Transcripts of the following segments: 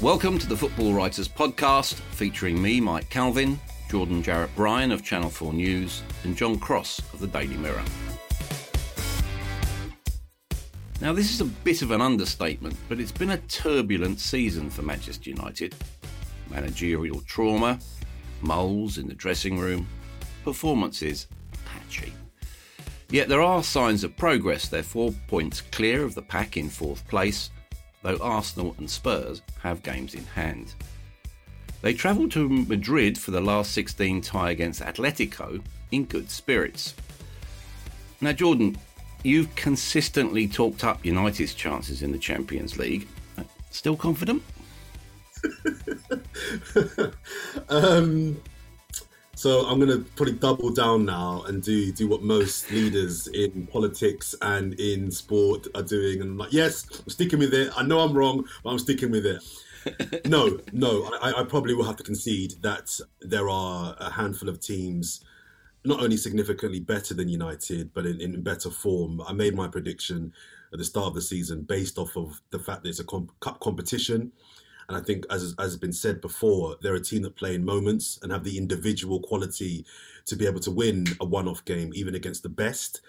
Welcome to the Football Writers Podcast, featuring me, Mike Calvin, Jordan Jarrett Bryan of Channel 4 News, and John Cross of the Daily Mirror. Now, this is a bit of an understatement, but it's been a turbulent season for Manchester United. Managerial trauma, moles in the dressing room, performances patchy. Yet there are signs of progress. They're four points clear of the pack in fourth place though Arsenal and Spurs have games in hand. They travelled to Madrid for the last 16 tie against Atletico in good spirits. Now, Jordan, you've consistently talked up United's chances in the Champions League. Still confident? um, so I'm going to probably double down now and do do what most leaders in politics and in sport are doing. And I'm like, yes, I'm sticking with it. I know I'm wrong, but I'm sticking with it. no, no, I, I, probably will have to concede that there are a handful of teams not only significantly better than United, but in, in better form. I made my prediction at the start of the season based off of the fact that it's a comp- cup competition. And I think, as, as has been said before, they're a team that play in moments and have the individual quality to be able to win a one off game, even against the best.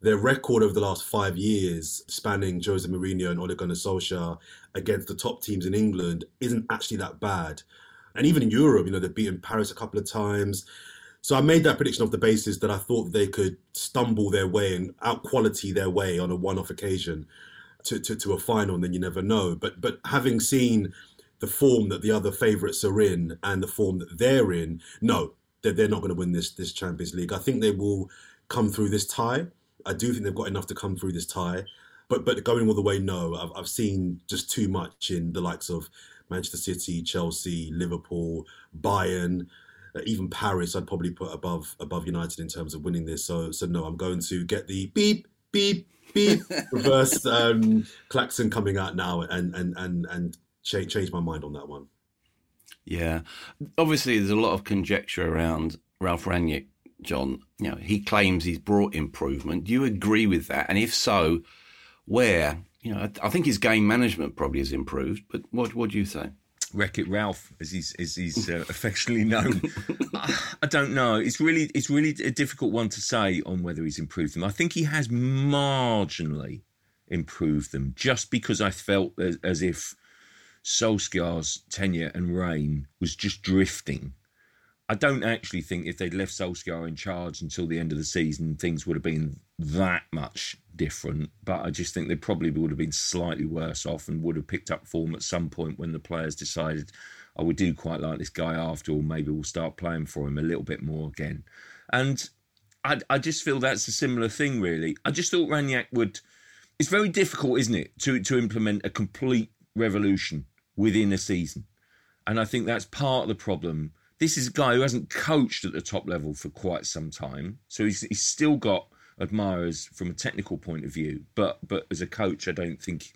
Their record over the last five years, spanning Jose Mourinho and Ole Gunnar Solskjaer against the top teams in England, isn't actually that bad. And even in Europe, you know, they've beaten Paris a couple of times. So I made that prediction off the basis that I thought they could stumble their way and out quality their way on a one off occasion to, to, to a final, and then you never know. But but having seen the form that the other favourites are in and the form that they're in, no, they're, they're not going to win this this Champions League. I think they will come through this tie. I do think they've got enough to come through this tie. But but going all the way, no. I've, I've seen just too much in the likes of Manchester City, Chelsea, Liverpool, Bayern, uh, even Paris. I'd probably put above above United in terms of winning this. So so no, I'm going to get the beep beep beep reverse um, klaxon coming out now and and and and change change my mind on that one. Yeah, obviously there's a lot of conjecture around Ralph Rangnick. John, you know, he claims he's brought improvement. Do you agree with that? And if so, where? You know, I think his game management probably has improved. But what what do you say? Wreck It Ralph, as he's as he's uh, affectionately known. I, I, don't know. It's really it's really a difficult one to say on whether he's improved them. I think he has marginally improved them, just because I felt as, as if Solskjaer's tenure and reign was just drifting I don't actually think if they'd left Solskjaer in charge until the end of the season, things would have been that much different. But I just think they probably would have been slightly worse off and would have picked up form at some point when the players decided, oh, we do quite like this guy after all, maybe we'll start playing for him a little bit more again. And I, I just feel that's a similar thing, really. I just thought Rangnick would. It's very difficult, isn't it, to, to implement a complete revolution within a season. And I think that's part of the problem this is a guy who hasn't coached at the top level for quite some time, so he's, he's still got admirers from a technical point of view. But but as a coach, I don't think,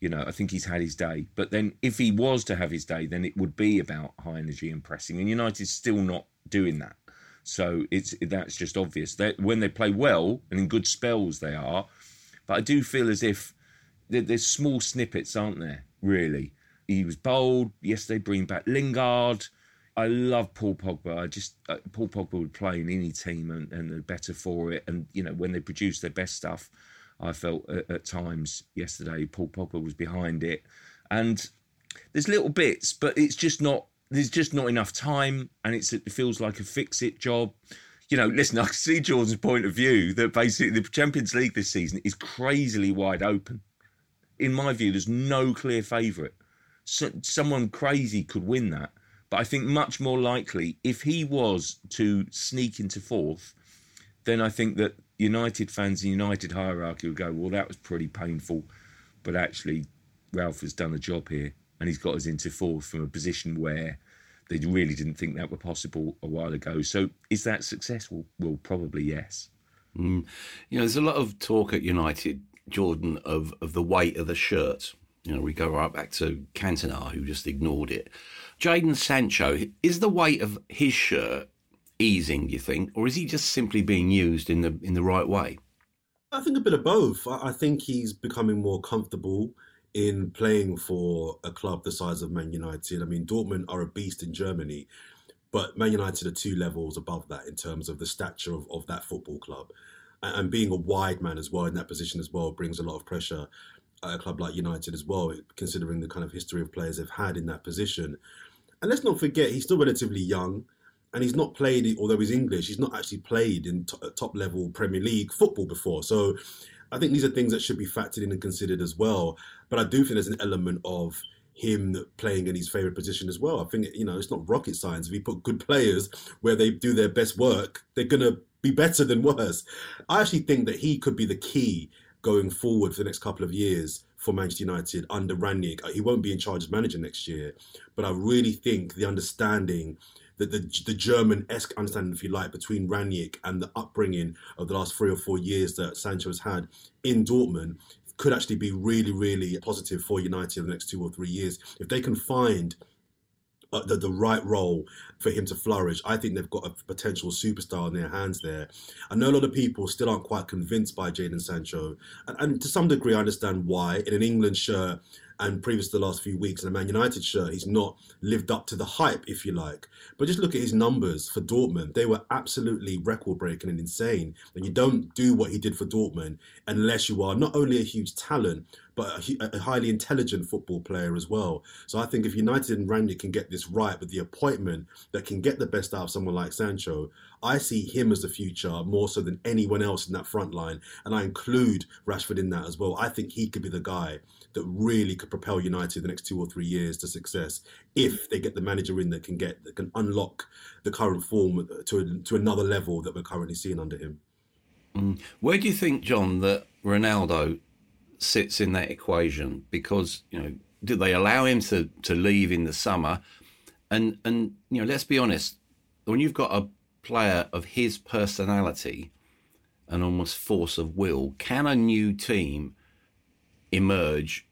you know, I think he's had his day. But then if he was to have his day, then it would be about high energy and pressing, and United's still not doing that. So it's that's just obvious that when they play well and in good spells they are, but I do feel as if there's small snippets, aren't there? Really, he was bold yesterday, bringing back Lingard. I love Paul Pogba. I just uh, Paul Pogba would play in any team and, and they're better for it. And you know when they produce their best stuff, I felt at, at, times yesterday Paul Pogba was behind it. And there's little bits, but it's just not. There's just not enough time, and it's it feels like a fix-it job. You know, listen, I can see Jordan's point of view that basically the Champions League this season is crazily wide open. In my view, there's no clear favourite. So, someone crazy could win that but I think much more likely, if he was to sneak into fourth, then I think that United fans and United hierarchy would go, well, that was pretty painful. But actually, Ralph has done a job here and he's got us into fourth from a position where they really didn't think that were possible a while ago. So is that successful? Well, probably yes. Mm. You know, there's a lot of talk at United, Jordan, of, of the weight of the shirt. You know, we go right back to Cantona, who just ignored it. Jadon Sancho, is the weight of his shirt easing, you think, or is he just simply being used in the in the right way? I think a bit of both. I think he's becoming more comfortable in playing for a club the size of Man United. I mean, Dortmund are a beast in Germany, but Man United are two levels above that in terms of the stature of, of that football club. And, and being a wide man as well in that position as well brings a lot of pressure at a club like United as well, considering the kind of history of players they've had in that position. And let's not forget, he's still relatively young and he's not played, although he's English, he's not actually played in uh, top level Premier League football before. So I think these are things that should be factored in and considered as well. But I do think there's an element of him playing in his favorite position as well. I think you know it's not rocket science. If you put good players where they do their best work, they're gonna be better than worse. I actually think that he could be the key going forward for the next couple of years for Manchester United under Rangnick. Uh, he won't be in charge as manager next year, but I really think the understanding the, the, the German-esque understanding, if you like, between Rangnick and the upbringing of the last three or four years that Sancho has had in Dortmund could actually be really, really positive for United in the next two or three years. If they can find uh, the, the right role for him to flourish. I think they've got a potential superstar in their hands there. I know a lot of people still aren't quite convinced by Jadon Sancho, and, and to some degree, I understand why. In an England shirt, and previous to the last few weeks in a Man United shirt, he's not lived up to the hype, if you like. But just look at his numbers for Dortmund. They were absolutely record breaking and insane. And you don't do what he did for Dortmund unless you are not only a huge talent, but a, a, highly intelligent football player as well. So I think if United and Rangnick can get this right with the appointment that can get the best out of someone like Sancho, I see him as the future more so than anyone else in that front line. And I include Rashford in that as well. I think he could be the guy that really could propel United the next two or three years to success if they get the manager in that can get that can unlock the current form to to another level that we're currently seeing under him. Mm. Where do you think, John, that Ronaldo sits in that equation? Because you know, did they allow him to to leave in the summer? And and you know, let's be honest, when you've got a player of his personality and almost force of will, can a new team emerge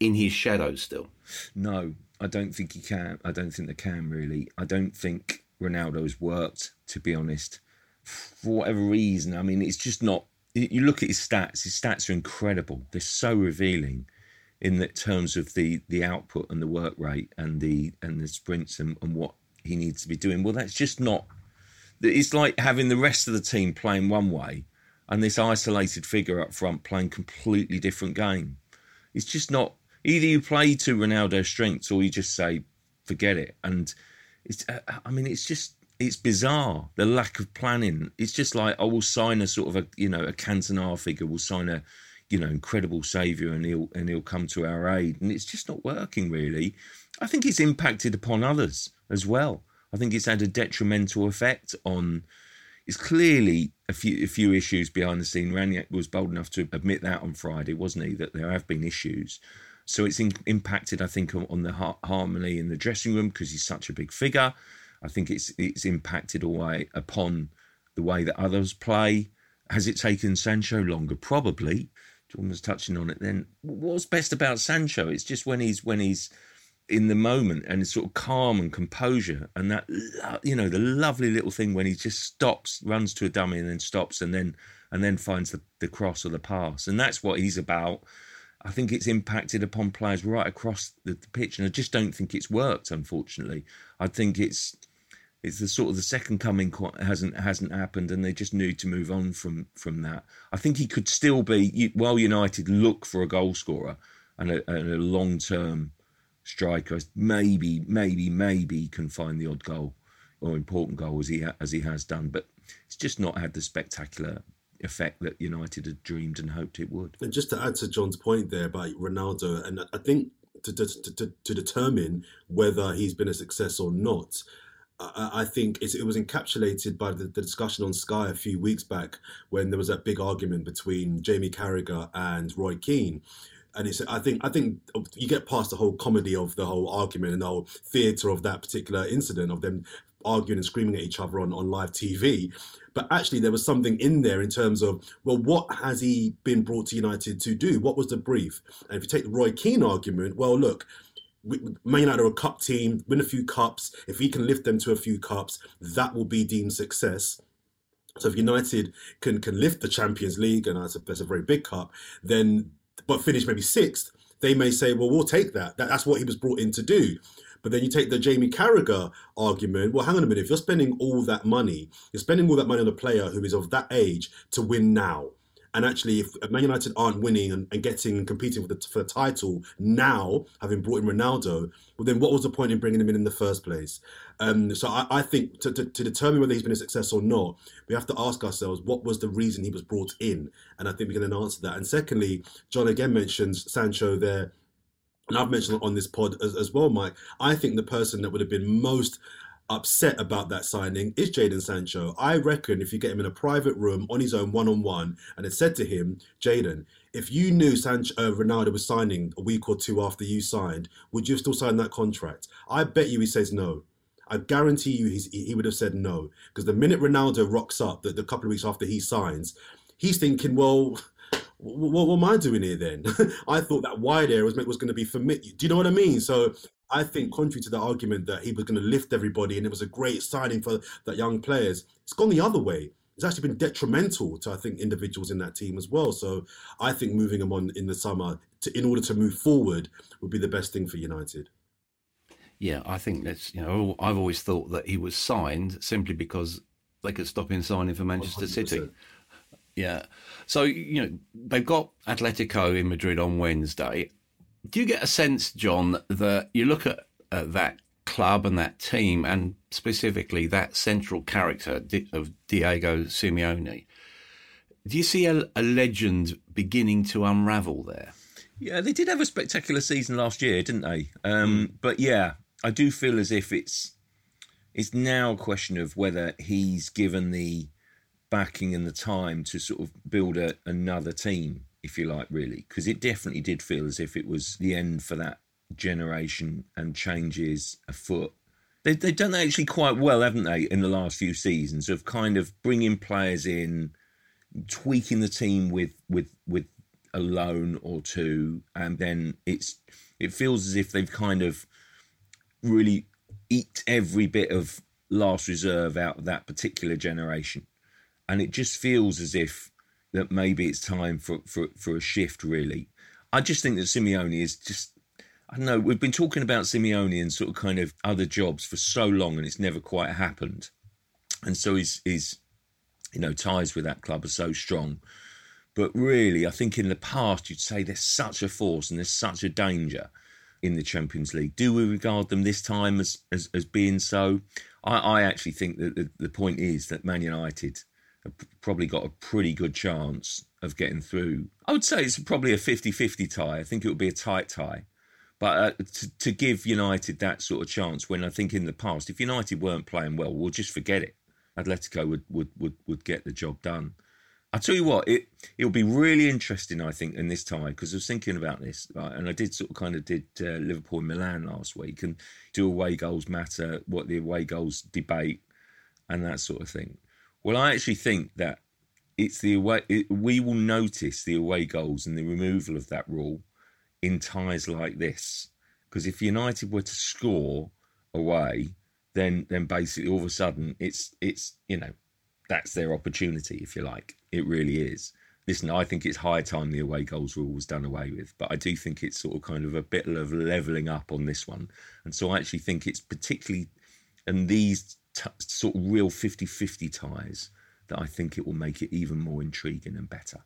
in his shadow still? No, I don't think he can. I don't think they can really. I don't think Ronaldo's worked, to be honest, for whatever reason. I mean, it's just not. You look at his stats. His stats are incredible. They're so revealing in the terms of the the output and the work rate and the and the sprints and, and what he needs to be doing. Well, that's just not. It's like having the rest of the team playing one way and this isolated figure up front playing completely different game. It's just not either you play to Ronaldo's strengths or you just say forget it. And it's uh, I mean it's just it's bizarre the lack of planning. It's just like I will sign a sort of a you know a Cantona figure, will sign a you know incredible saviour and he'll and he'll come to our aid, and it's just not working really. I think it's impacted upon others as well. I think it's had a detrimental effect on it's clearly a few a few issues behind the scene. Rangnick was bold enough to admit that on Friday, wasn't he? That there have been issues. So it's in, impacted, I think, on, on the ha- harmony in the dressing room because he's such a big figure. I think it's it's impacted away upon the way that others play. Has it taken Sancho longer? Probably. John was touching on it. Then what's best about Sancho? It's just when he's when he's in the moment and sort of calm and composure and that you know the lovely little thing when he just stops runs to a dummy and then stops and then and then finds the, the cross or the pass and that's what he's about i think it's impacted upon players right across the, the pitch and i just don't think it's worked unfortunately i think it's it's the sort of the second coming hasn't hasn't happened and they just need to move on from from that i think he could still be while united look for a goal scorer and a, and a long term striker. Maybe, maybe, maybe can find the odd goal or important goal as he ha- as he has done, but it's just not had the spectacular effect that United had dreamed and hoped it would. And just to add to John's point there about Ronaldo, and I think to, to, to, to determine whether he's been a success or not, I, think it was encapsulated by the, the, discussion on Sky a few weeks back when there was that big argument between Jamie Carragher and Roy Keane and it's I think I think you get past the whole comedy of the whole argument and the whole theatre of that particular incident of them arguing and screaming at each other on, on live TV. But actually, there was something in there in terms of, well, what has he been brought to United to do? What was the brief? And if you take the Roy Keane argument, well, look, Man United are a cup team, win a few cups. If he can lift them to a few cups, that will be deemed success. So if United can can lift the Champions League, and that's a, that's a very big cup, then but finish maybe sixth, they may say, well, we'll take that. that that's what he was brought in to do. But then you take the Jamie Carragher argument. Well, hang on a minute. If you're spending all that money, you're spending all that money on a player who is of that age to win now. And actually, if Man United aren't winning and, and getting and competing for the, for the title now, having brought in Ronaldo, well, then what was the point in bringing him in in the first place? Um, so I, I think to, to, to, determine whether he's been a success or not, we have to ask ourselves what was the reason he was brought in, and I think we can then answer that. And secondly, John again mentions Sancho there and I've mentioned on this pod as, as, well, Mike. I think the person that would have been most upset about that signing is Jadon Sancho. I reckon if you get him in a private room on his own, one on one, and it said to him, Jadon, if you knew Sancho, uh, Ronaldo was signing a week or two after you signed, would you still sign that contract? I bet you he says no. I guarantee you he would have said no. Because the minute Ronaldo rocks up, the, the couple of weeks after he signs, he's thinking, well, what, what, am I doing here then? I thought that wide area was, was going to be for me. Do you know what I mean? So I think, contrary to the argument that he was going to lift everybody and it was a great signing for that young players, it's gone the other way. It's actually been detrimental to I think individuals in that team as well. So I think moving him on in the summer to, in order to move forward would be the best thing for United. Yeah, I think that's you know I've always thought that he was signed simply because they could stop him signing for Manchester 100%. City. Yeah. So, you know, they've got Atletico in Madrid on Wednesday. Do you get a sense, John, that you look at, at that club and that team, and specifically that central character of Diego Simeone? Do you see a, a legend beginning to unravel there? Yeah, they did have a spectacular season last year, didn't they? Um, mm. But yeah, I do feel as if it's it's now a question of whether he's given the backing and the time to sort of build a, another team, if you like, really, because it definitely did feel as if it was the end for that generation and changes afoot. They, they've done that actually quite well, haven't they, in the last few seasons of kind of bringing players in, tweaking the team with with with a loan or two, and then it's it feels as if they've kind of really eat every bit of last reserve out of that particular generation and it just feels as if that maybe it's time for for for a shift. Really, I just think that Simeone is just. I don't know. We've been talking about Simeone and sort of kind of other jobs for so long, and it's never quite happened. And so his his you know ties with that club are so strong. But really, I think in the past you'd say there's such a force and there's such a danger in the Champions League. Do we regard them this time as as, as being so? I, I actually think that the, the point is that Man United probably got a pretty good chance of getting through. I would say it's probably a 50 50 tie. I think it would be a tight tie. But uh, to, to give United that sort of chance, when I think in the past, if United weren't playing well, we'll just forget it. Atletico would, would, would, would get the job done. I tell you what, it it'll be really interesting. I think in this tie because I was thinking about this, right, and I did sort of kind of did uh, Liverpool and Milan last week, and do away goals matter? What the away goals debate and that sort of thing. Well, I actually think that it's the away. It, we will notice the away goals and the removal of that rule in ties like this. Because if United were to score away, then then basically all of a sudden it's it's you know that's their opportunity if you like. It really is. Listen, I think it's high time the away goals rule was done away with, but I do think it's sort of kind of a bit of levelling up on this one, and so I actually think it's particularly and these t- sort of real 50 50 ties that I think it will make it even more intriguing and better.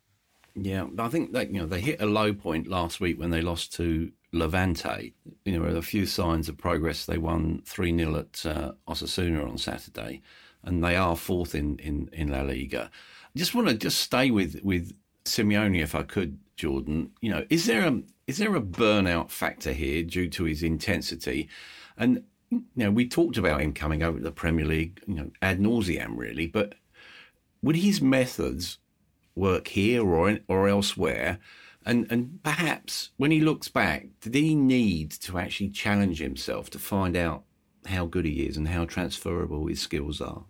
Yeah, I think that you know they hit a low point last week when they lost to Levante. You know, a few signs of progress. They won three 0 at uh, Osasuna on Saturday, and they are fourth in, in, in La Liga. I just want to just stay with with Simeone, if I could, Jordan. You know, is there a is there a burnout factor here due to his intensity? And you know, we talked about him coming over to the Premier League, you know, ad nauseam, really. But would his methods work here or or elsewhere? And and perhaps when he looks back, did he need to actually challenge himself to find out how good he is and how transferable his skills are?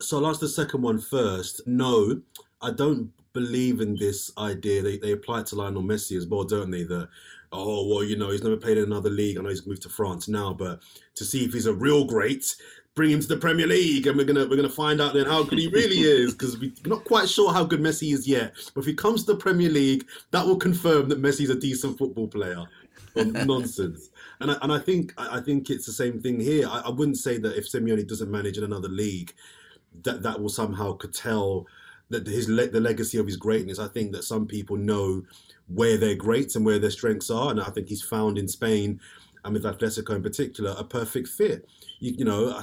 So I'll ask the second one first. No, I don't believe in this idea. They they apply it to Lionel Messi as well, don't they? That oh well, you know, he's never played in another league. I know he's moved to France now, but to see if he's a real great, bring him to the Premier League, and we're gonna we're gonna find out then how good he really is because we're not quite sure how good Messi is yet. But if he comes to the Premier League, that will confirm that Messi's a decent football player. nonsense. And I, and I think I think it's the same thing here. I, I wouldn't say that if Simeone doesn't manage in another league, that that will somehow curtail that his le- the legacy of his greatness. I think that some people know where they're greats and where their strengths are, and I think he's found in Spain and with Atletico in particular a perfect fit. You, you know.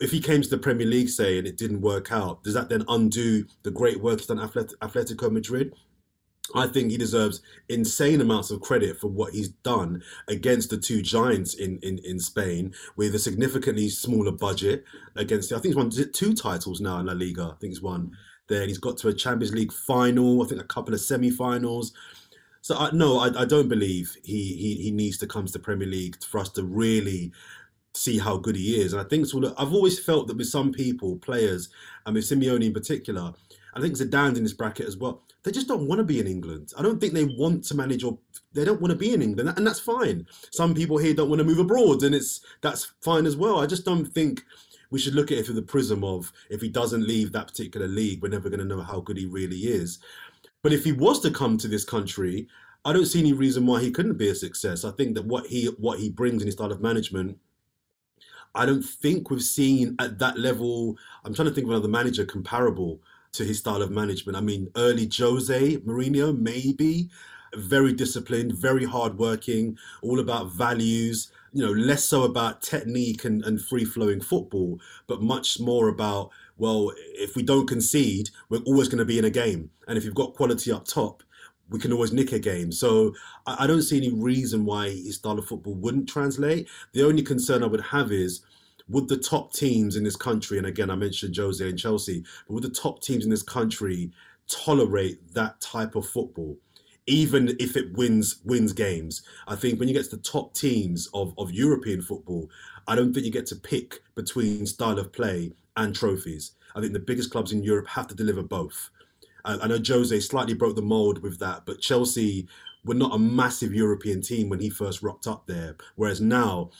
If he came to the Premier League, say, and it didn't work out, does that then undo the great work he's done at Atletico Madrid? I think he deserves insane amounts of credit for what he's done against the two giants in, in, in Spain with a significantly smaller budget. Against, I think he's won two titles now in La Liga. I think he's won there. And he's got to a Champions League final, I think a couple of semi finals. So, I, no, I, I don't believe he, he, he needs to come to the Premier League for us to really see how good he is. And I think so. I've always felt that with some people, players, and with Simeone in particular, I think Zidane's in this bracket as well they just don't want to be in England. I don't think they want to manage or they don't want to be in England, and that's fine. Some people here don't want to move abroad, and it's that's fine as well. I just don't think we should look at it through the prism of if he doesn't leave that particular league, we're never going to know how good he really is. But if he was to come to this country, I don't see any reason why he couldn't be a success. I think that what he what he brings in his style of management I don't think we've seen at that level. I'm trying to think of another manager comparable to his style of management. I mean, early Jose Mourinho, maybe very disciplined, very hardworking, all about values. You know, less so about technique and, and free flowing football, but much more about well, if we don't concede, we're always going to be in a game, and if you've got quality up top, we can always nick a game. So I, I don't see any reason why his style of football wouldn't translate. The only concern I would have is would the top teams in this country, and again, I mentioned Jose and Chelsea, but would the top teams in this country tolerate that type of football? Even if it wins wins games, I think when you get to the top teams of, of European football, I don't think you get to pick between style of play and trophies. I think the biggest clubs in Europe have to deliver both. I, I know Jose slightly broke the mold with that, but Chelsea were not a massive European team when he first rocked up there. Whereas now,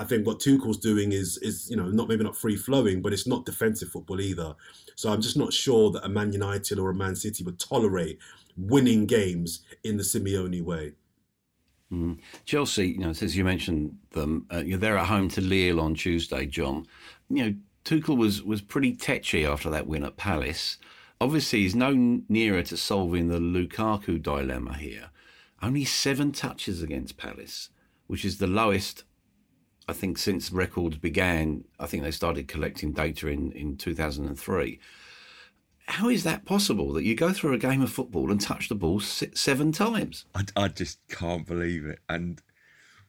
I think what Tuchel's doing is is you know not maybe not free flowing, but it's not defensive football either. So I'm just not sure that a Man United or a Man City would tolerate winning games in the Simeone way. Mm. Chelsea, you know, as you mentioned them, uh, you're at home to Lille on Tuesday, John. You know, Tuchel was was pretty tetchy after that win at Palace. Obviously, he's no nearer to solving the Lukaku dilemma here. Only seven touches against Palace, which is the lowest I think since records began, I think they started collecting data in, in 2003. How is that possible that you go through a game of football and touch the ball seven times? I, I just can't believe it. And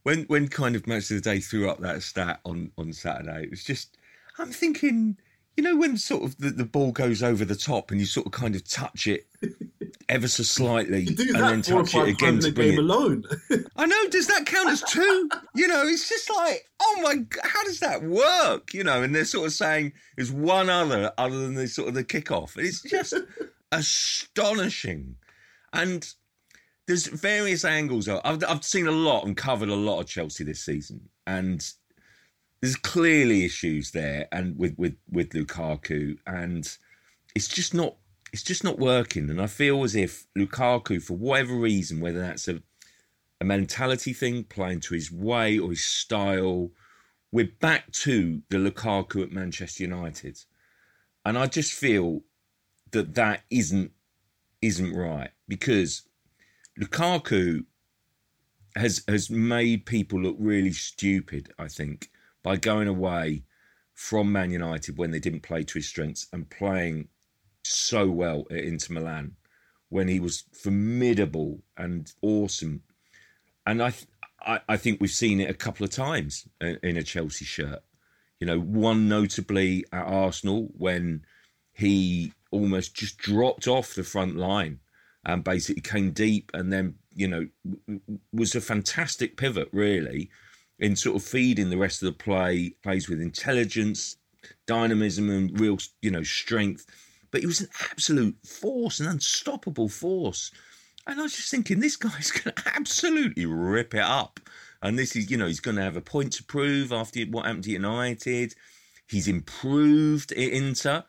when when kind of match of the day threw up that stat on, on Saturday, it was just, I'm thinking, you know, when sort of the, the ball goes over the top and you sort of kind of touch it ever so slightly and then touch it again to bring it alone. I know. Does that count as two? you know, it's just like, oh my, God, how does that work? You know, and they're sort of saying there's one other other than the sort of the kickoff. It's just astonishing, and there's various angles. I've I've seen a lot and covered a lot of Chelsea this season, and there's clearly issues there, and with with with Lukaku, and it's just not it's just not working. And I feel as if Lukaku, for whatever reason, whether that's a, a mentality thing, playing to his way or his style, we're back to the Lukaku at Manchester United. And I just feel that that isn't isn't right because Lukaku has has made people look really stupid. I think by going away from Man United when they didn't play to his strengths and playing so well at Inter Milan when he was formidable and awesome. And I, I, I think we've seen it a couple of times in a Chelsea shirt. You know, one notably at Arsenal when he almost just dropped off the front line and basically came deep and then, you know, was a fantastic pivot, really, in sort of feeding the rest of the play, plays with intelligence, dynamism, and real, you know, strength but he was an absolute force, an unstoppable force. And I was just thinking, this guy's going to absolutely rip it up. And this is, you know, he's going to have a point to prove after what happened to United. He's improved at Inter,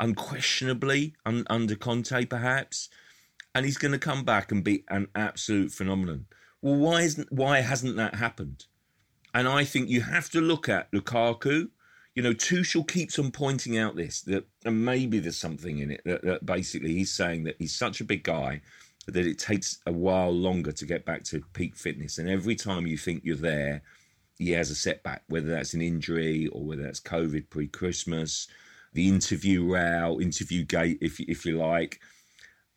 unquestionably, un- under Conte perhaps. And he's going to come back and be an absolute phenomenon. Well, why isn't why hasn't that happened? And I think you have to look at Lukaku. You know, Tuchel keeps on pointing out this that and maybe there's something in it that, that basically he's saying that he's such a big guy that it takes a while longer to get back to peak fitness. And every time you think you're there, he has a setback, whether that's an injury or whether that's COVID pre Christmas, the interview row, interview gate, if, if you like.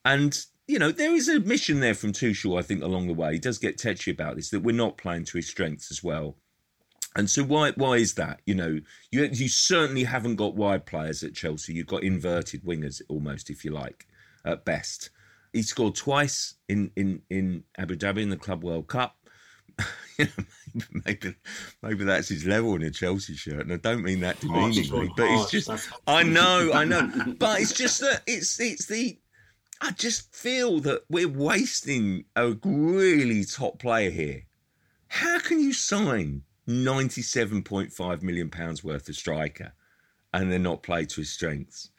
And, you know, there is a mission there from Tuchel, I think, along the way. He does get tetchy about this, that we're not playing to his strengths as well. And so why why is that? You know, you you certainly haven't got wide players at Chelsea. You've got inverted wingers almost, if you like, at best. He scored twice in, in, in Abu Dhabi in the Club World Cup. maybe maybe that's his level in a Chelsea shirt, and I don't mean that demeaningly, but it's just I know, I know, but it's just that it's it's the I just feel that we're wasting a really top player here. How can you sign ninety-seven point five million pounds worth of striker and they're not played to his strengths?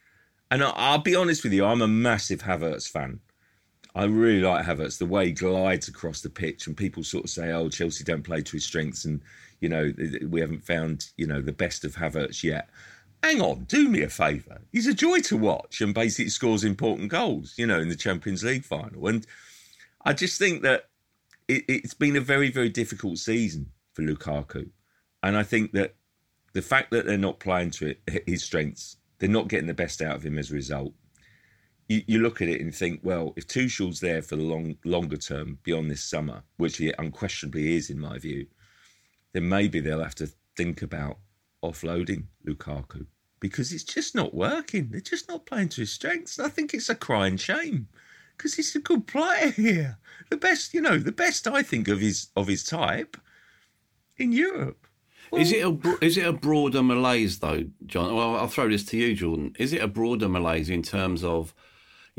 And I, will be honest with you, I'm a massive Havertz fan. I really like Havertz, the way he glides across the pitch, and people sort of say, "Oh, Chelsea don't play to his strengths," and you know we haven't found you know the best of Havertz yet. Hang on, do me a favour. He's a joy to watch, and basically scores important goals. You know, in the Champions League final, and I just think that it, it's been a very, very difficult season for Lukaku, and I think that the fact that they're not playing to it, his strengths, they're not getting the best out of him as a result you, you look at it and think, well, if Tuchel's there for the long longer term beyond this summer, which he unquestionably is in my view, then maybe they'll have to think about offloading Lukaku because it's just not working. They're just not playing to his strengths. I think it's a crying shame because he's a good player here. The best, you know, the best I think of his of his type in Europe. Well, is it a is it a broader malaise though, John? Well, I'll throw this to you, Jordan. Is it a broader malaise in terms of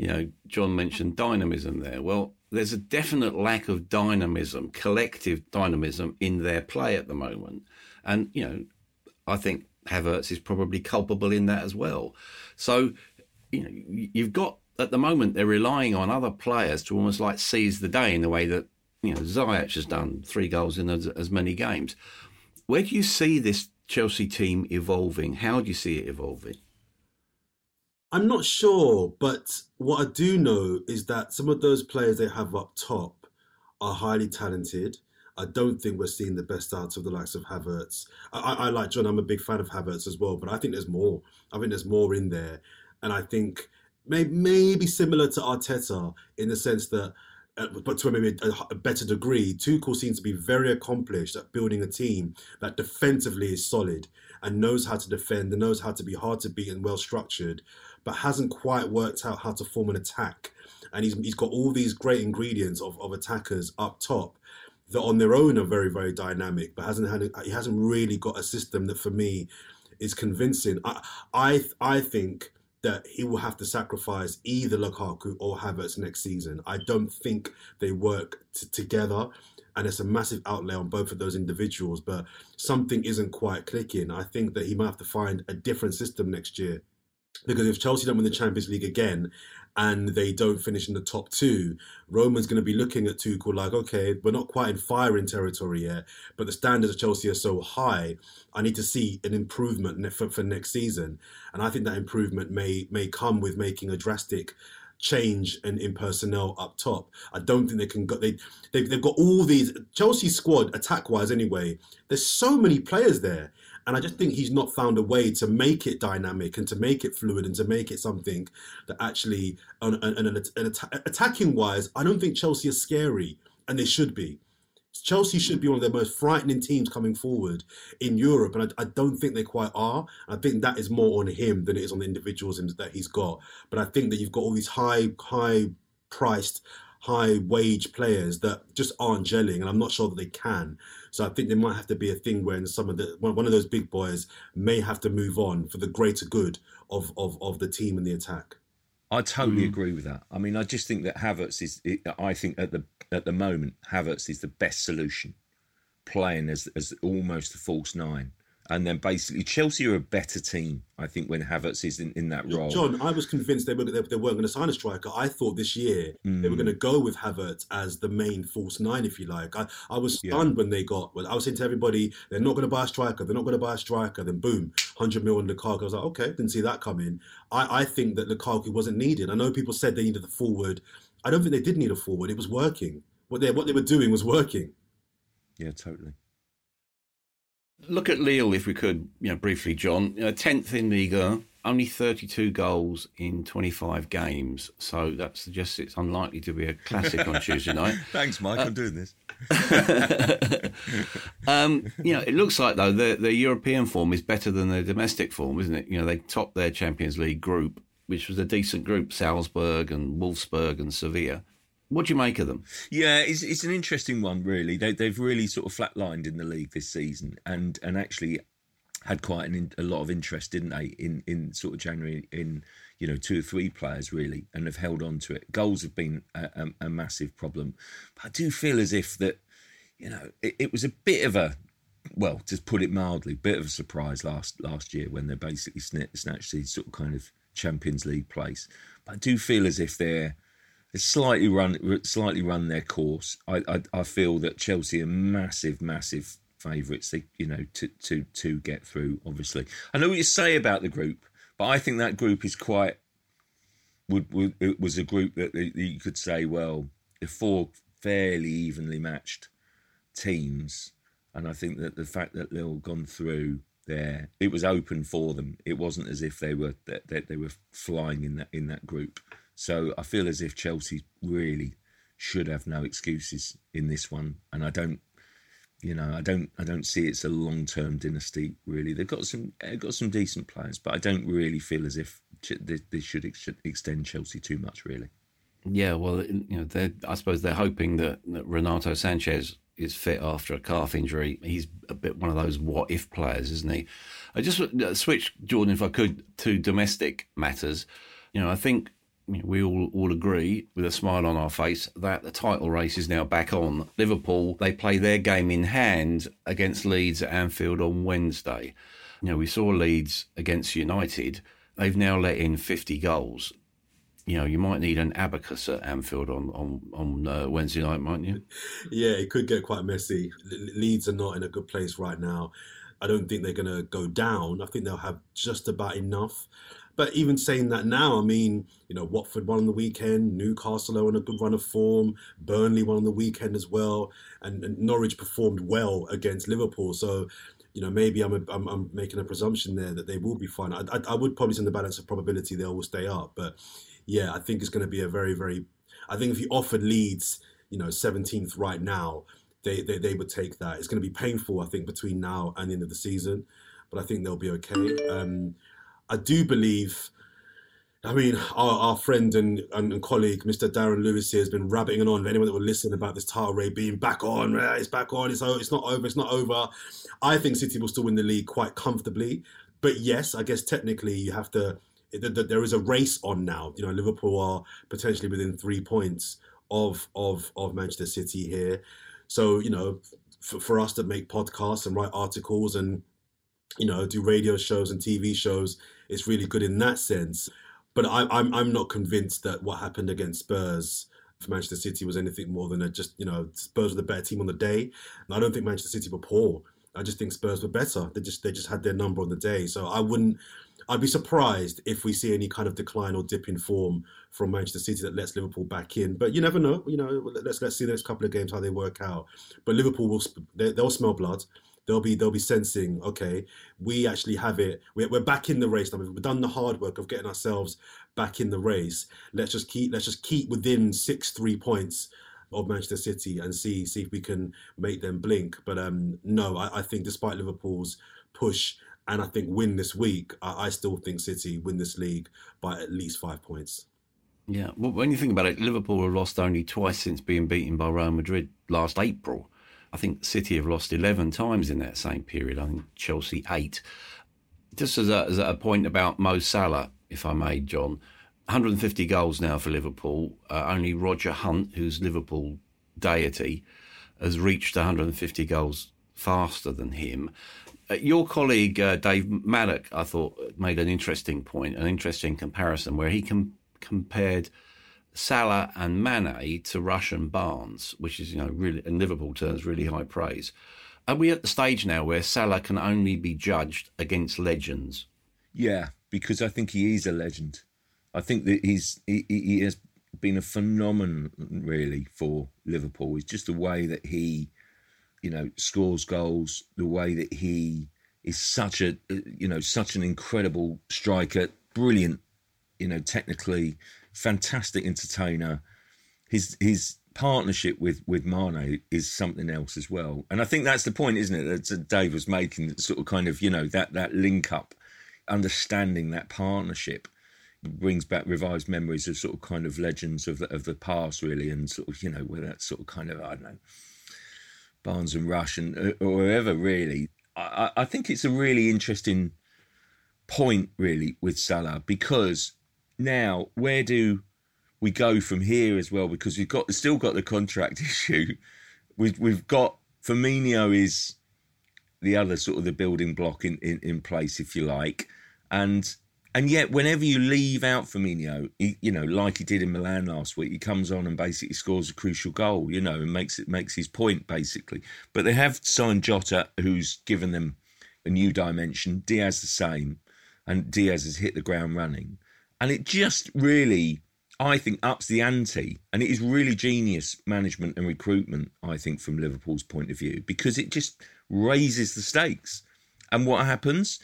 you know, John mentioned dynamism there. Well, there's a definite lack of dynamism, collective dynamism in their play at the moment. And, you know, I think Havertz is probably culpable in that as well. So, you know, you've got at the moment they're relying on other players to almost like seize the day in the way that, you know, Ziyech has done three goals in as, as many games. Where do you see this Chelsea team evolving? How do you see it evolving? I'm not sure, but what I do know is that some of those players they have up top are highly talented. I don't think we're seeing the best out of the likes of Havertz. I, I, like John. I'm a big fan of Havertz as well, but I think there's more. I think there's more in there, and I think maybe, maybe similar to Arteta in the sense that, Uh, but to maybe a, a, better degree, Tuchel seems to be very accomplished at building a team that defensively is solid and knows how to defend and knows how to be hard to beat and well structured but hasn't quite worked out how to form an attack. And he's, he's got all these great ingredients of, of attackers up top that on their own are very, very dynamic, but hasn't had he hasn't really got a system that for me is convincing. I I, I think that he will have to sacrifice either Lukaku or Havertz next season. I don't think they work t- together and it's a massive outlay on both of those individuals, but something isn't quite clicking. I think that he might have to find a different system next year because if Chelsea don't win the Champions League again and they don't finish in the top two, Roman's going to be looking at Tuchel like, okay, we're not quite in firing territory yet, but the standards of Chelsea are so high. I need to see an improvement for, for next season, and I think that improvement may may come with making a drastic change in, in personnel up top. I don't think they can go. They they've, they've got all these Chelsea squad attack wise anyway. There's so many players there. And I just think he's not found a way to make it dynamic and to make it fluid and to make it something that actually, and, and, and, and attacking wise, I don't think Chelsea are scary, and they should be. Chelsea should be one of the most frightening teams coming forward in Europe, and I, I, don't think they quite are. I think that is more on him than it is on the individuals that he's got. But I think that you've got all these high, high priced, high wage players that just aren't gelling, and I'm not sure that they can. So I think there might have to be a thing when some of the one of those big boys may have to move on for the greater good of of, of the team and the attack. I totally mm. agree with that. I mean, I just think that Havertz is. I think at the at the moment, Havertz is the best solution, playing as as almost a false nine and then basically Chelsea are a better team, I think, when Havertz is in, in that role. John, I was convinced they, were, they, they weren't going to sign a striker. I thought this year mm. they were mm. going to go with Havertz as the main false nine, if you like. I, I was stunned yeah. when they got. Well, I was saying to everybody, they're not going to buy a striker. They're not going to buy a striker. Then boom, hundred million Lukaku. I was like, okay, didn't see that coming. I, I think that Lukaku wasn't needed. I know people said they needed the forward. I don't think they did need a forward. It was working. What they what they were doing was working. Yeah, totally look at Lille if we could, you know, briefly, John. Tenth in Liga, only 32 goals in 25 games. So that suggests it's unlikely to be a classic on Tuesday night. Thanks, Mike. Uh, I'm doing this. um, you know, it looks like though the the European form is better than their domestic form, isn't it? You know, they topped their Champions League group, which was a decent group: Salzburg and Wolfsburg and Sevilla. What do you make of them? Yeah, it's, it's an interesting one, really. They, they've really sort of flatlined in the league this season, and and actually had quite an, a lot of interest, didn't they, in in sort of January in you know two or three players really, and have held on to it. Goals have been a, a, a massive problem, but I do feel as if that you know it, it was a bit of a well, to put it mildly, bit of a surprise last last year when they basically snatched the sort of kind of Champions League place. But I do feel as if they're slightly run slightly run their course. I, I, I feel that Chelsea are massive, massive favourites. They you know to to to get through. Obviously, I know what you say about the group, but I think that group is quite. Would, would it was a group that, you could say, well, the four fairly evenly matched teams, and I think that the fact that they've all gone through there, it was open for them. It wasn't as if they were that they, they were flying in that in that group. So I feel as if Chelsea really should have no excuses in this one, and I don't, you know, I don't, I don't see it's a long term dynasty. Really, they've got some, they've got some decent players, but I don't really feel as if they, should extend Chelsea too much. Really. Yeah, well, you know, I suppose they're hoping that, that Renato Sanches is fit after a calf injury. He's a bit one of those what if players, isn't he? I just uh, switch Jordan, if I could, to domestic matters. You know, I think we all, all agree with a smile on our face that the title race is now back on. Liverpool, they play their game in hand against Leeds at Anfield on Wednesday. You know, we saw Leeds against United. They've now let in 50 goals. You know, you might need an abacus at Anfield on on on uh, Wednesday night, mightn't you? Yeah, it could get quite messy. Leeds are not in a good place right now. I don't think they're going to go down. I think they'll have just about enough. But even saying that now, I mean, you know, Watford won on the weekend, Newcastle are on a good run of form, Burnley won on the weekend as well, and, and Norwich performed well against Liverpool. So, you know, maybe I'm, a, I'm, I'm making a presumption there that they will be fine. I, I, I would probably send the balance of probability they will stay up, but yeah, I think it's going to be a very very. I think if you offered Leeds, you know, 17th right now, they, they they would take that. It's going to be painful, I think, between now and the end of the season, but I think they'll be okay. Um, I do believe. I mean, our, our friend and, and, and, colleague, Mr. Darren Lewis, here has been rabbiting on. Anyone that will listen about this race being back on, it's back on. It's it's not over. It's not over. I think City will still win the league quite comfortably. But yes, I guess technically you have to. There is a race on now. You know, Liverpool are potentially within three points of of of Manchester City here. So you know, for, for us to make podcasts and write articles and you know do radio shows and TV shows it's really good in that sense. But I, I'm I'm not convinced that what happened against Spurs for Manchester City was anything more than a just you know Spurs were the better team on the day. And I don't think Manchester City were poor. I just think Spurs were better. They just they just had their number on the day. So I wouldn't. I'd be surprised if we see any kind of decline or dip in form from Manchester City that lets Liverpool back in. But you never know. You know, let's let's see the next couple of games how they work out. But Liverpool will they, they'll smell blood they'll be they'll be sensing okay we actually have it. We're, we're back in the race now. We've done the hard work of getting ourselves back in the race. Let's just keep let's just keep within six three points of Manchester City and see see if we can make them blink. But um no I, I think despite Liverpool's push and I think win this week I, I still think City win this league by at least five points. Yeah, well, when you think about it, Liverpool have lost only twice since being beaten by Real Madrid last April. I think City have lost 11 times in that same period. I think Chelsea eight. Just as a, as a point about Mo Salah, if I may, John, 150 goals now for Liverpool. Uh, only Roger Hunt, who's Liverpool deity, has reached 150 goals faster than him. Uh, your colleague uh, Dave Maddock, I thought, made an interesting point, an interesting comparison, where he com- compared Salah and Mane to Rush and Barnes, which is, you know, really in Liverpool terms, really high praise. Are we at the stage now where Salah can only be judged against legends? Yeah, because I think he is a legend. I think that he's he, he has been a phenomenon really for Liverpool. It's just the way that he, you know, scores goals, the way that he is such a you know such an incredible striker, brilliant, you know, technically fantastic entertainer. His his partnership with with Mane is something else as well, and I think that's the point, isn't it? That Dave was making, sort of kind of you know that that link up, understanding that partnership brings back revives memories of sort of kind of legends of the, of the past really and sort of you know where that sort of kind of I don't know Barnes and Rush and uh, or wherever really I, I think it's a really interesting point really with Salah because now where do we go from here as well? Because we've got still got the contract issue. We've we've got Firmino is the other sort of the building block in, in, in place if you like. And and yet, whenever you leave out Firmino, he, you know, like he did in Milan last week, he comes on and basically scores a crucial goal, you know, and makes it makes his point basically. But they have signed Jota, who's given them a new dimension. Diaz the same, and Diaz has hit the ground running, and it just really, I think, ups the ante, and it is really genius management and recruitment, I think, from Liverpool's point of view, because it just raises the stakes. And what happens?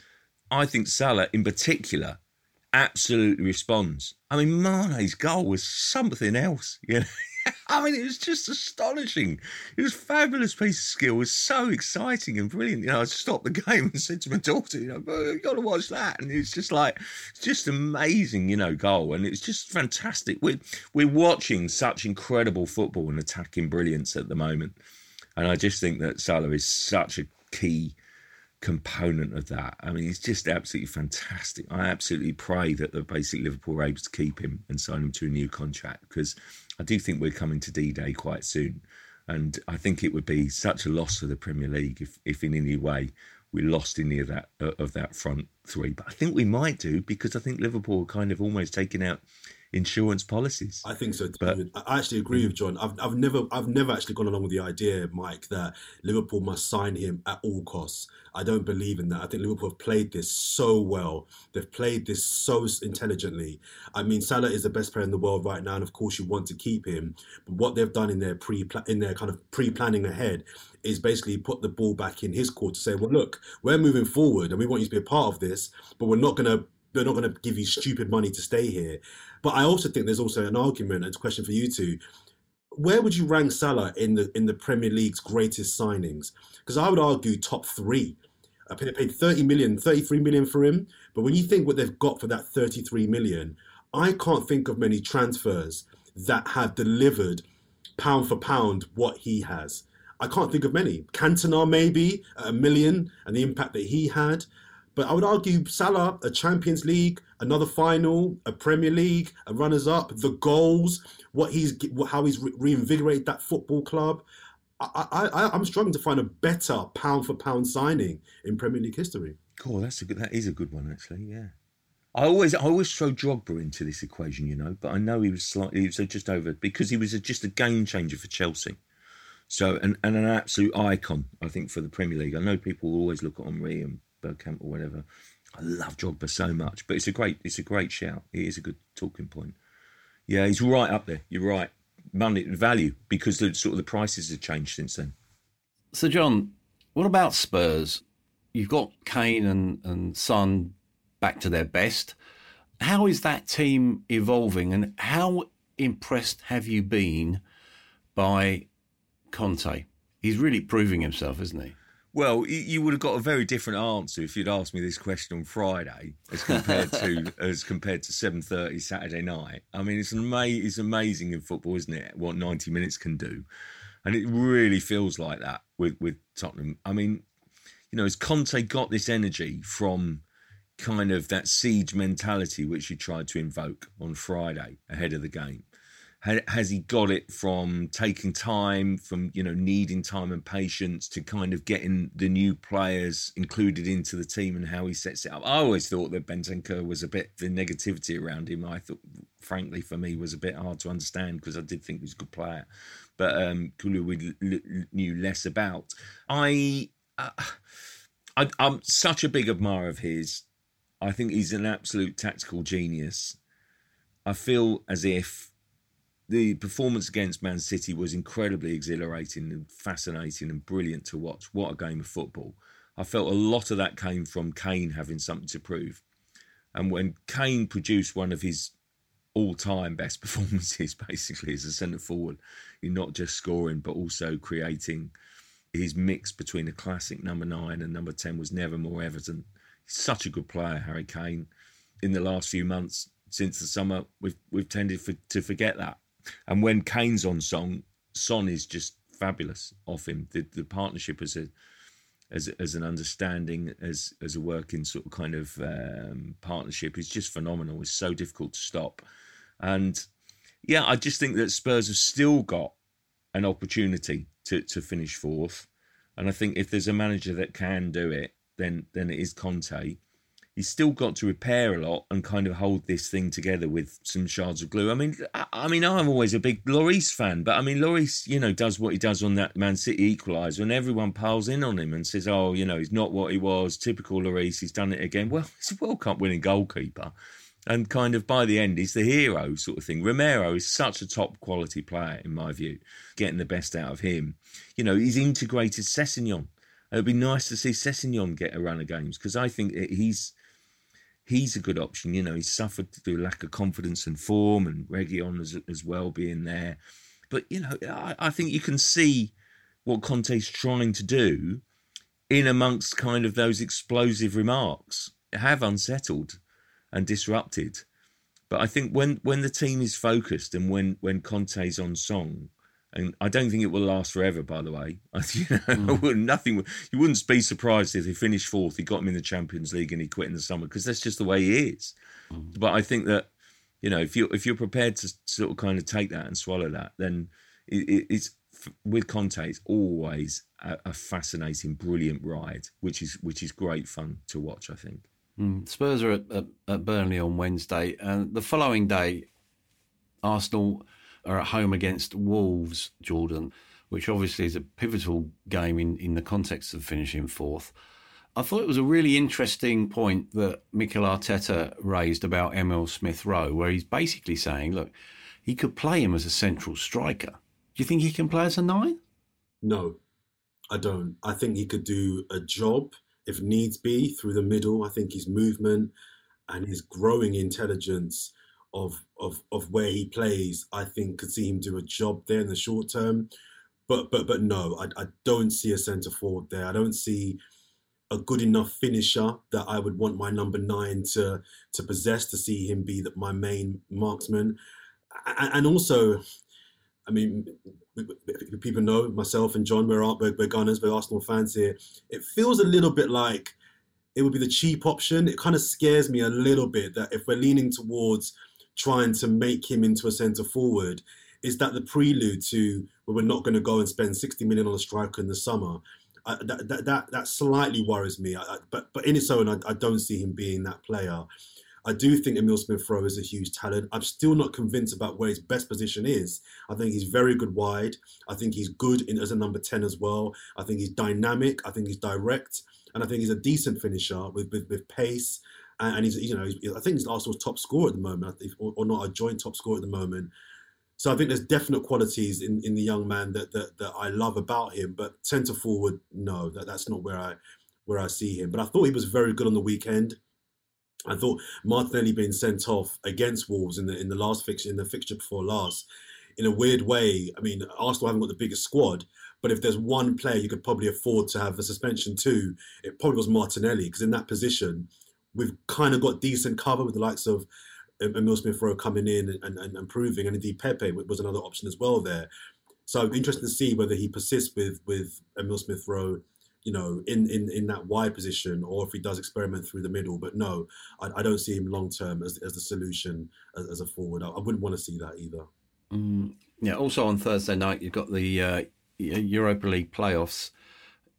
I think Salah in particular absolutely responds. I mean, Mane's goal was something else. You know? I mean, it was just astonishing. It was fabulous piece of skill. It was so exciting and brilliant. You know, I stopped the game and said to my daughter, you know, you got to watch that. And it's just like, it's just amazing, you know, goal. And it's just fantastic. We're, we're watching such incredible football and attacking brilliance at the moment. And I just think that Salah is such a key component of that. I mean, he's just absolutely fantastic. I absolutely pray that the basic Liverpool are able to keep him and sign him to a new contract because I do think we're coming to D Day quite soon. And I think it would be such a loss for the Premier League if, if in any way we lost any of that uh, of that front three. But I think we might do because I think Liverpool are kind of almost taking out insurance policies. I think so. But, I actually agree with John. I've, I've never I've never actually gone along with the idea, Mike, that Liverpool must sign him at all costs. I don't believe in that. I think Liverpool have played this so well. They've played this so intelligently. I mean, Salah is the best player in the world right now, and of course you want to keep him. But what they've done in their pre in their kind of pre planning ahead is basically put the ball back in his court to say, well, look, we're moving forward, and we want you to be a part of this, but we're not going to they're not going to give you stupid money to stay here. But I also think there's also an argument and a question for you two. Where would you rank Salah in the in the Premier League's greatest signings? Because I would argue top three. I paid, paid 30 million, 33 million for him. But when you think what they've got for that 33 million, I can't think of many transfers that have delivered pound for pound what he has. I can't think of many. Cantona maybe a million and the impact that he had. But I would argue Salah, a Champions League, another final, a Premier League, a runners-up, the goals, what he's how he's re- reinvigorated that football club. I, I, I'm struggling to find a better pound for pound signing in Premier League history. Cool, that's a good. That is a good one, actually. Yeah. I always, I always throw Drogba into this equation, you know, but I know he was slightly, he was just over because he was a, just a game changer for Chelsea. So, and, and an absolute icon, I think, for the Premier League. I know people always look at Henry and Bergkamp or whatever. I love Drogba so much, but it's a great it's a great shout. It is a good talking point. Yeah, he's right up there. You're right. Money value because the sort of the prices have changed since then. So, John, what about Spurs? You've got Kane and and Son back to their best. How is that team evolving, and how impressed have you been by Conte? He's really proving himself, isn't he? Well, you would have got a very different answer if you'd asked me this question on Friday, as compared to as compared to seven thirty Saturday night. I mean, it's ama- it's amazing in football, isn't it? What ninety minutes can do, and it really feels like that with with Tottenham. I mean, you know, has Conte got this energy from kind of that siege mentality which he tried to invoke on Friday ahead of the game? Has he got it from taking time, from you know needing time and patience to kind of getting the new players included into the team and how he sets it up? I always thought that Bentancur was a bit the negativity around him. I thought, frankly, for me, was a bit hard to understand because I did think he was a good player, but um, Kulu we knew less about. I, uh, I, I'm such a big admirer of his. I think he's an absolute tactical genius. I feel as if the performance against Man City was incredibly exhilarating and fascinating and brilliant to watch. What a game of football. I felt a lot of that came from Kane having something to prove. And when Kane produced one of his all time best performances, basically, as a centre forward, in not just scoring, but also creating his mix between a classic number nine and number 10 was never more evident. He's such a good player, Harry Kane. In the last few months, since the summer, we've, we've tended for, to forget that and when Kane's on song, Son is just fabulous off him. The the partnership as a as as an understanding as as a working sort of kind of um, partnership is just phenomenal. It's so difficult to stop, and yeah, I just think that Spurs have still got an opportunity to to finish fourth, and I think if there's a manager that can do it, then then it is Conte he's still got to repair a lot and kind of hold this thing together with some shards of glue. I mean, I, I mean, I'm always a big Lloris fan, but I mean, Lloris, you know, does what he does on that Man City equaliser, and everyone piles in on him and says, "Oh, you know, he's not what he was. Typical Lloris. He's done it again." Well, he's a World Cup winning goalkeeper. And kind of by the end, he's the hero sort of thing. Romero is such a top quality player, in my view, getting the best out of him. You know, he's integrated Sessegnon. It'd be nice to see Sessegnon get a run of games because I think he's he's a good option. You know, he's suffered through lack of confidence and form, and Reguilón as, as well being there. But, you know, I, I think you can see what Conte's trying to do in amongst kind of those explosive remarks have unsettled and disrupted. But I think when, when the team is focused and when, when Conte's on song, and I don't think it will last forever. By the way, you know, mm. nothing. You wouldn't be surprised if he finished fourth. He got him in the Champions League and he quit in the summer because that's just the way he is. Mm. But I think that you know, if you if you're prepared to sort of kind of take that and swallow that, then it, it's with Conte. It's always a, a, fascinating, brilliant ride, which is which is great fun to watch. I think. Mm. Spurs are at, at, at Burnley on Wednesday, and the following day, Arsenal are at home against Wolves, Jordan, which obviously is a pivotal game in, in the context of finishing fourth. I thought it was a really interesting point that Mikel Arteta raised about Emil Smith Rowe, where he's basically saying, look, he could play him as a central striker. Do you think he can play as a nine? No, I don't. I think he could do a job if needs be through the middle. I think his movement and his growing intelligence of of of where he plays, I think could see him do a job there in the short term. But but but no, I, I don't see a centre forward there. I don't see a good enough finisher that I would want my number nine to to possess to see him be the, my main marksman. And, and also, I mean, people know myself and John, we're, we're, we're Gunners, we're Arsenal fans here. It feels a little bit like it would be the cheap option. It kind of scares me a little bit that if we're leaning towards trying to make him into a centre forward, is that the prelude to we're not going to go and spend 60 million on a striker in the summer? I, that, that, that that slightly worries me. I, but but in its own, I, I, don't see him being that player. I do think Emil Smith Rowe is a huge talent. I'm still not convinced about where his best position is. I think he's very good wide. I think he's good in, as a number 10 as well. I think he's dynamic. I think he's direct. And I think he's a decent finisher with, with, with pace and, he's you know I think he's Arsenal's top scorer at the moment, or, or, not a joint top scorer at the moment. So I think there's definite qualities in, in the young man that, that that I love about him. But centre forward, no, that, that's not where I where I see him. But I thought he was very good on the weekend. I thought Martinelli being sent off against Wolves in the in the last fixture in the fixture before last, in a weird way. I mean, Arsenal haven't got the biggest squad, but if there's one player you could probably afford to have a suspension to, it probably was Martinelli because in that position we've kind of got decent cover with the likes of um, Emil Smith Rowe coming in and, and, and proving, and indeed Pepe was another option as well there. So I'm interested to see whether he persists with with Emil Smith Rowe, you know, in, in, in that wide position, or if he does experiment through the middle. But no, I, I don't see him long term as, as the solution as, as a forward. I, I, wouldn't want to see that either. Mm, yeah. Also on Thursday night, you've got the uh, Europa League playoffs.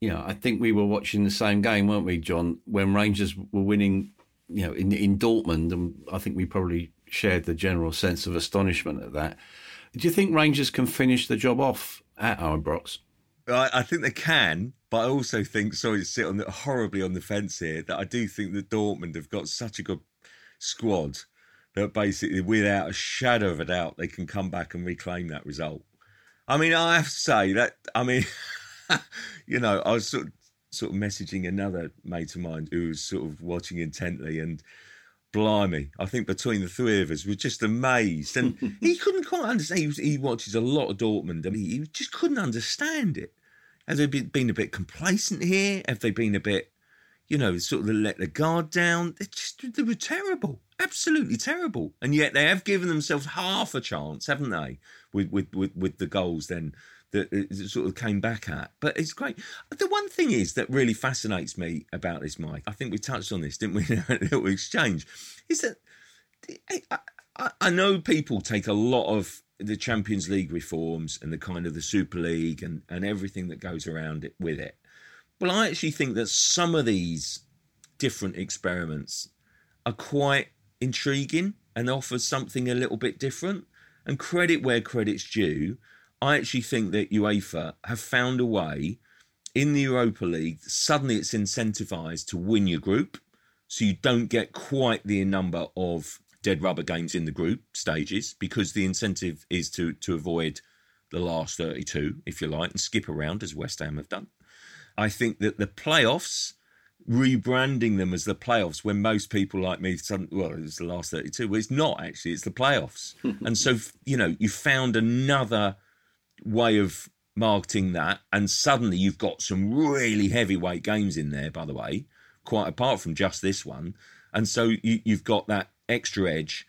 You know, I think we were watching the same game, weren't we, John? When Rangers were winning, you know, in in Dortmund, and I think we probably shared the general sense of astonishment at that. Do you think Rangers can finish the job off at Ibrox? I, I think they can, but I also think, sorry to sit on the, horribly on the fence here, that I do think that Dortmund have got such a good squad that basically, without a shadow of a doubt, they can come back and reclaim that result. I mean, I have to say that. I mean, you know, I was sort of, sort of messaging another mate of mine who was sort of watching intently, and blimey, I think between the three of us, we're just amazed. And he couldn't quite understand. He, was, he watches a lot of Dortmund, and he, he just couldn't understand it. Have they been a bit complacent here? Have they been a bit, you know, sort of let the guard down? They just they were terrible, absolutely terrible, and yet they have given themselves half a chance, haven't they? With with with, with the goals then that it sort of came back at. But it's great. The one thing is that really fascinates me about this, Mike. I think we touched on this, didn't we? Little exchange, is that I, I, know people take a lot of the Champions League reforms and the kind of the Super League and, and everything that goes around it with it. But I actually think that some of these different experiments are quite intriguing and offer something a little bit different. And credit where credit's due, I actually think that UEFA have found a way in the Europa League, suddenly it's incentivized to win your group. So you don't get quite the number of dead rubber games in the group stages because the incentive is to to avoid the last 32, if you like, and skip around as West Ham have done. I think that the playoffs, rebranding them as the playoffs when most people like me, well, it's the last 32. Well, it's not actually, it's the playoffs. and so, you know, you found another way of marketing that. And suddenly you've got some really heavyweight games in there, by the way, quite apart from just this one. And so you, you've got that extra edge.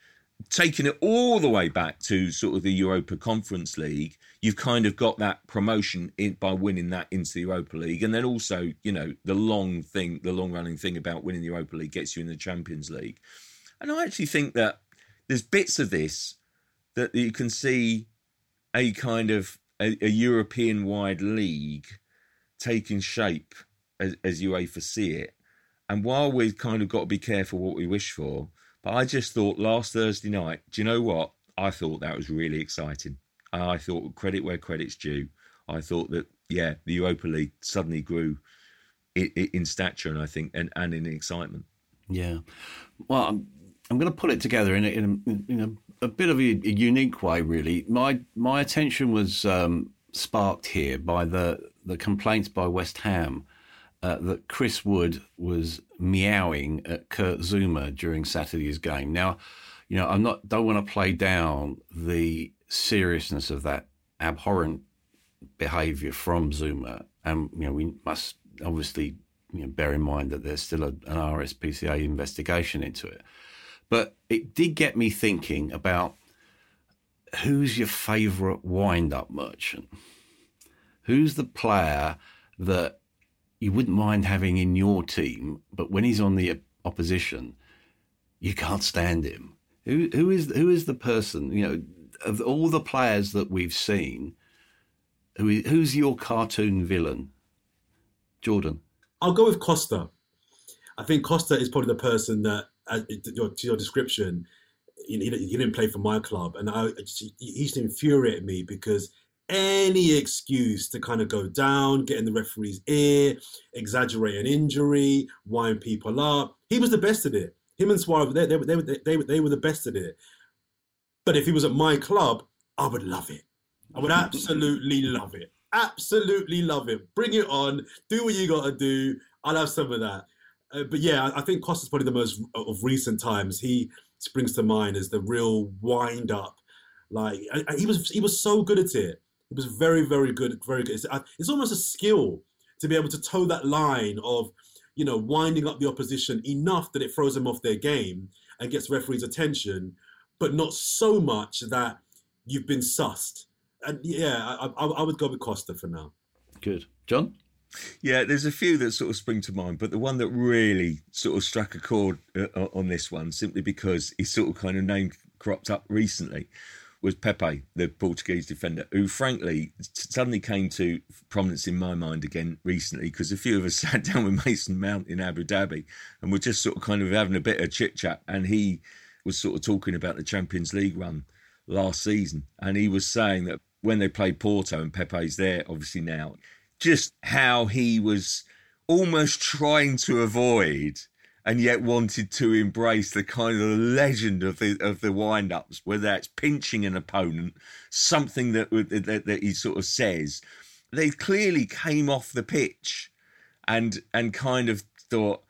Taking it all the way back to sort of the Europa Conference League, you've kind of got that promotion in, by winning that into the Europa League, and then also, you know, the long thing, the long running thing about winning the Europa League gets you in the Champions League. And I actually think that there's bits of this that you can see a kind of a, a European wide league taking shape as, as UEFA see it. And while we've kind of got to be careful what we wish for, but I just thought last Thursday night, do you know what? I thought that was really exciting. I thought credit where credit's due. I thought that, yeah, the Europa League suddenly grew in, in stature and I think, and, and in excitement. Yeah. Well, I'm, I'm going to pull it together in a, in a, in a, a bit of a, a, unique way, really. My my attention was um, sparked here by the, the complaints by West Ham uh, that Chris Wood was meowing at Kurt Zouma during Saturday's game. Now, you know, I'm not don't want to play down the seriousness of that abhorrent behaviour from Zouma, and you know, we must obviously you know, bear in mind that there's still a, an RSPCA investigation into it. But it did get me thinking about who's your favourite wind-up merchant? Who's the player that you wouldn't mind having in your team, but when he's on the opposition, you can't stand him. Who who is who is the person? You know, of all the players that we've seen, who who's your cartoon villain? Jordan. I'll go with Costa. I think Costa is probably the person that, uh, to your description, he, he, didn't play for my club, and I, he used to infuriate me because any excuse to kind of go down, get in the referee's ear, exaggerate an injury, wind people up. He was the best at it. Him and Suarez, they, they, they, they, they were the best at it. But if he was at my club, I would love it. I would absolutely love it. Absolutely love it. Bring it on. Do what you got to do. I'll have some of that. Uh, but yeah, I think Costa's probably the most of recent times. He springs to mind as the real wind up. Like he was, he was so good at it. It was very, very good, very good. It's, it's almost a skill to be able to toe that line of, you know, winding up the opposition enough that it throws them off their game and gets referees' attention, but not so much that you've been sussed. And yeah, I, I, I would go with Costa for now. Good, John. Yeah, there's a few that sort of spring to mind, but the one that really sort of struck a chord uh, on this one, simply because his sort of kind of name cropped up recently, was Pepe, the Portuguese defender, who frankly suddenly came to prominence in my mind again recently because a few of us sat down with Mason Mount in Abu Dhabi and we're just sort of kind of having a bit of chit chat. And he was sort of talking about the Champions League run last season. And he was saying that when they played Porto and Pepe's there, obviously now, just how he was almost trying to avoid and yet wanted to embrace the kind of legend of the of the wind ups, whether that's pinching an opponent, something that, that that he sort of says. They clearly came off the pitch and and kind of thought,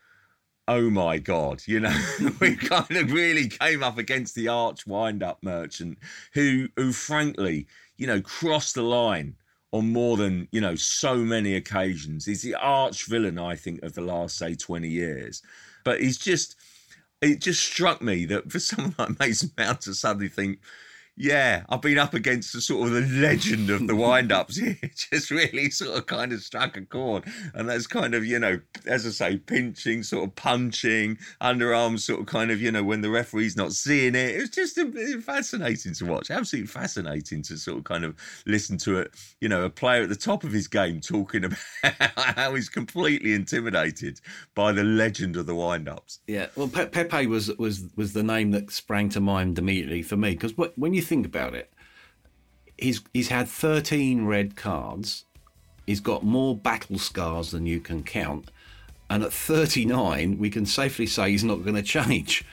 oh my god, you know, we kind of really came up against the arch wind up merchant who who frankly, you know, crossed the line on more than you know so many occasions. He's the arch villain, I think, of the last say twenty years. But he's just, it just struck me that for someone like Mason Mount to suddenly think, yeah, I've been up against the sort of the legend of the wind ups here. It just really sort of kind of struck a chord. And that's kind of, you know, as I say, pinching, sort of punching, underarms sort of kind of, you know, when the referee's not seeing it. It was just fascinating to watch. Absolutely fascinating to sort of kind of listen to it, you know, a player at the top of his game talking about how he's completely intimidated by the legend of the wind ups. Yeah. Well, Pe- Pepe was, was, was the name that sprang to mind immediately for me because when you think about it, he's he's had 13 red cards. He's got more battle scars than you can count. And at 39, we can safely say he's not going to change.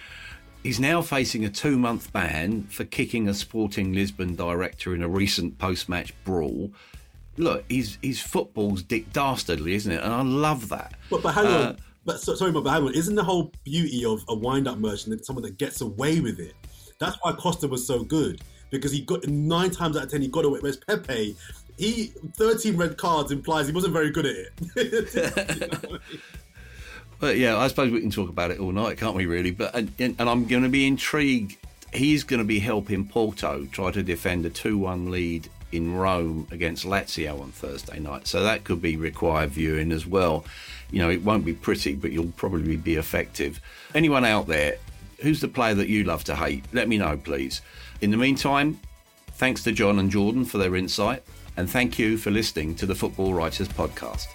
He's now facing a two month ban for kicking a Sporting Lisbon director in a recent post match brawl. Look, his, his football's Dick Dastardly, isn't it? And I love that. But, but hang uh, on. But sorry, but hang on. Isn't the whole beauty of a wind up merchant someone that gets away with it? That's why Costa was so good because he got nine times out of ten he got away. Whereas Pepe, he thirteen red cards implies he wasn't very good at it. But yeah, I suppose we can talk about it all night, can't we? Really, but and, and I'm going to be intrigued. He's going to be helping Porto try to defend a two-one lead in Rome against Lazio on Thursday night, so that could be required viewing as well. You know, it won't be pretty, but you'll probably be effective. Anyone out there Who's the player that you love to hate? Let me know, please. In the meantime, thanks to John and Jordan for their insight, and thank you for listening to the Football Writers Podcast.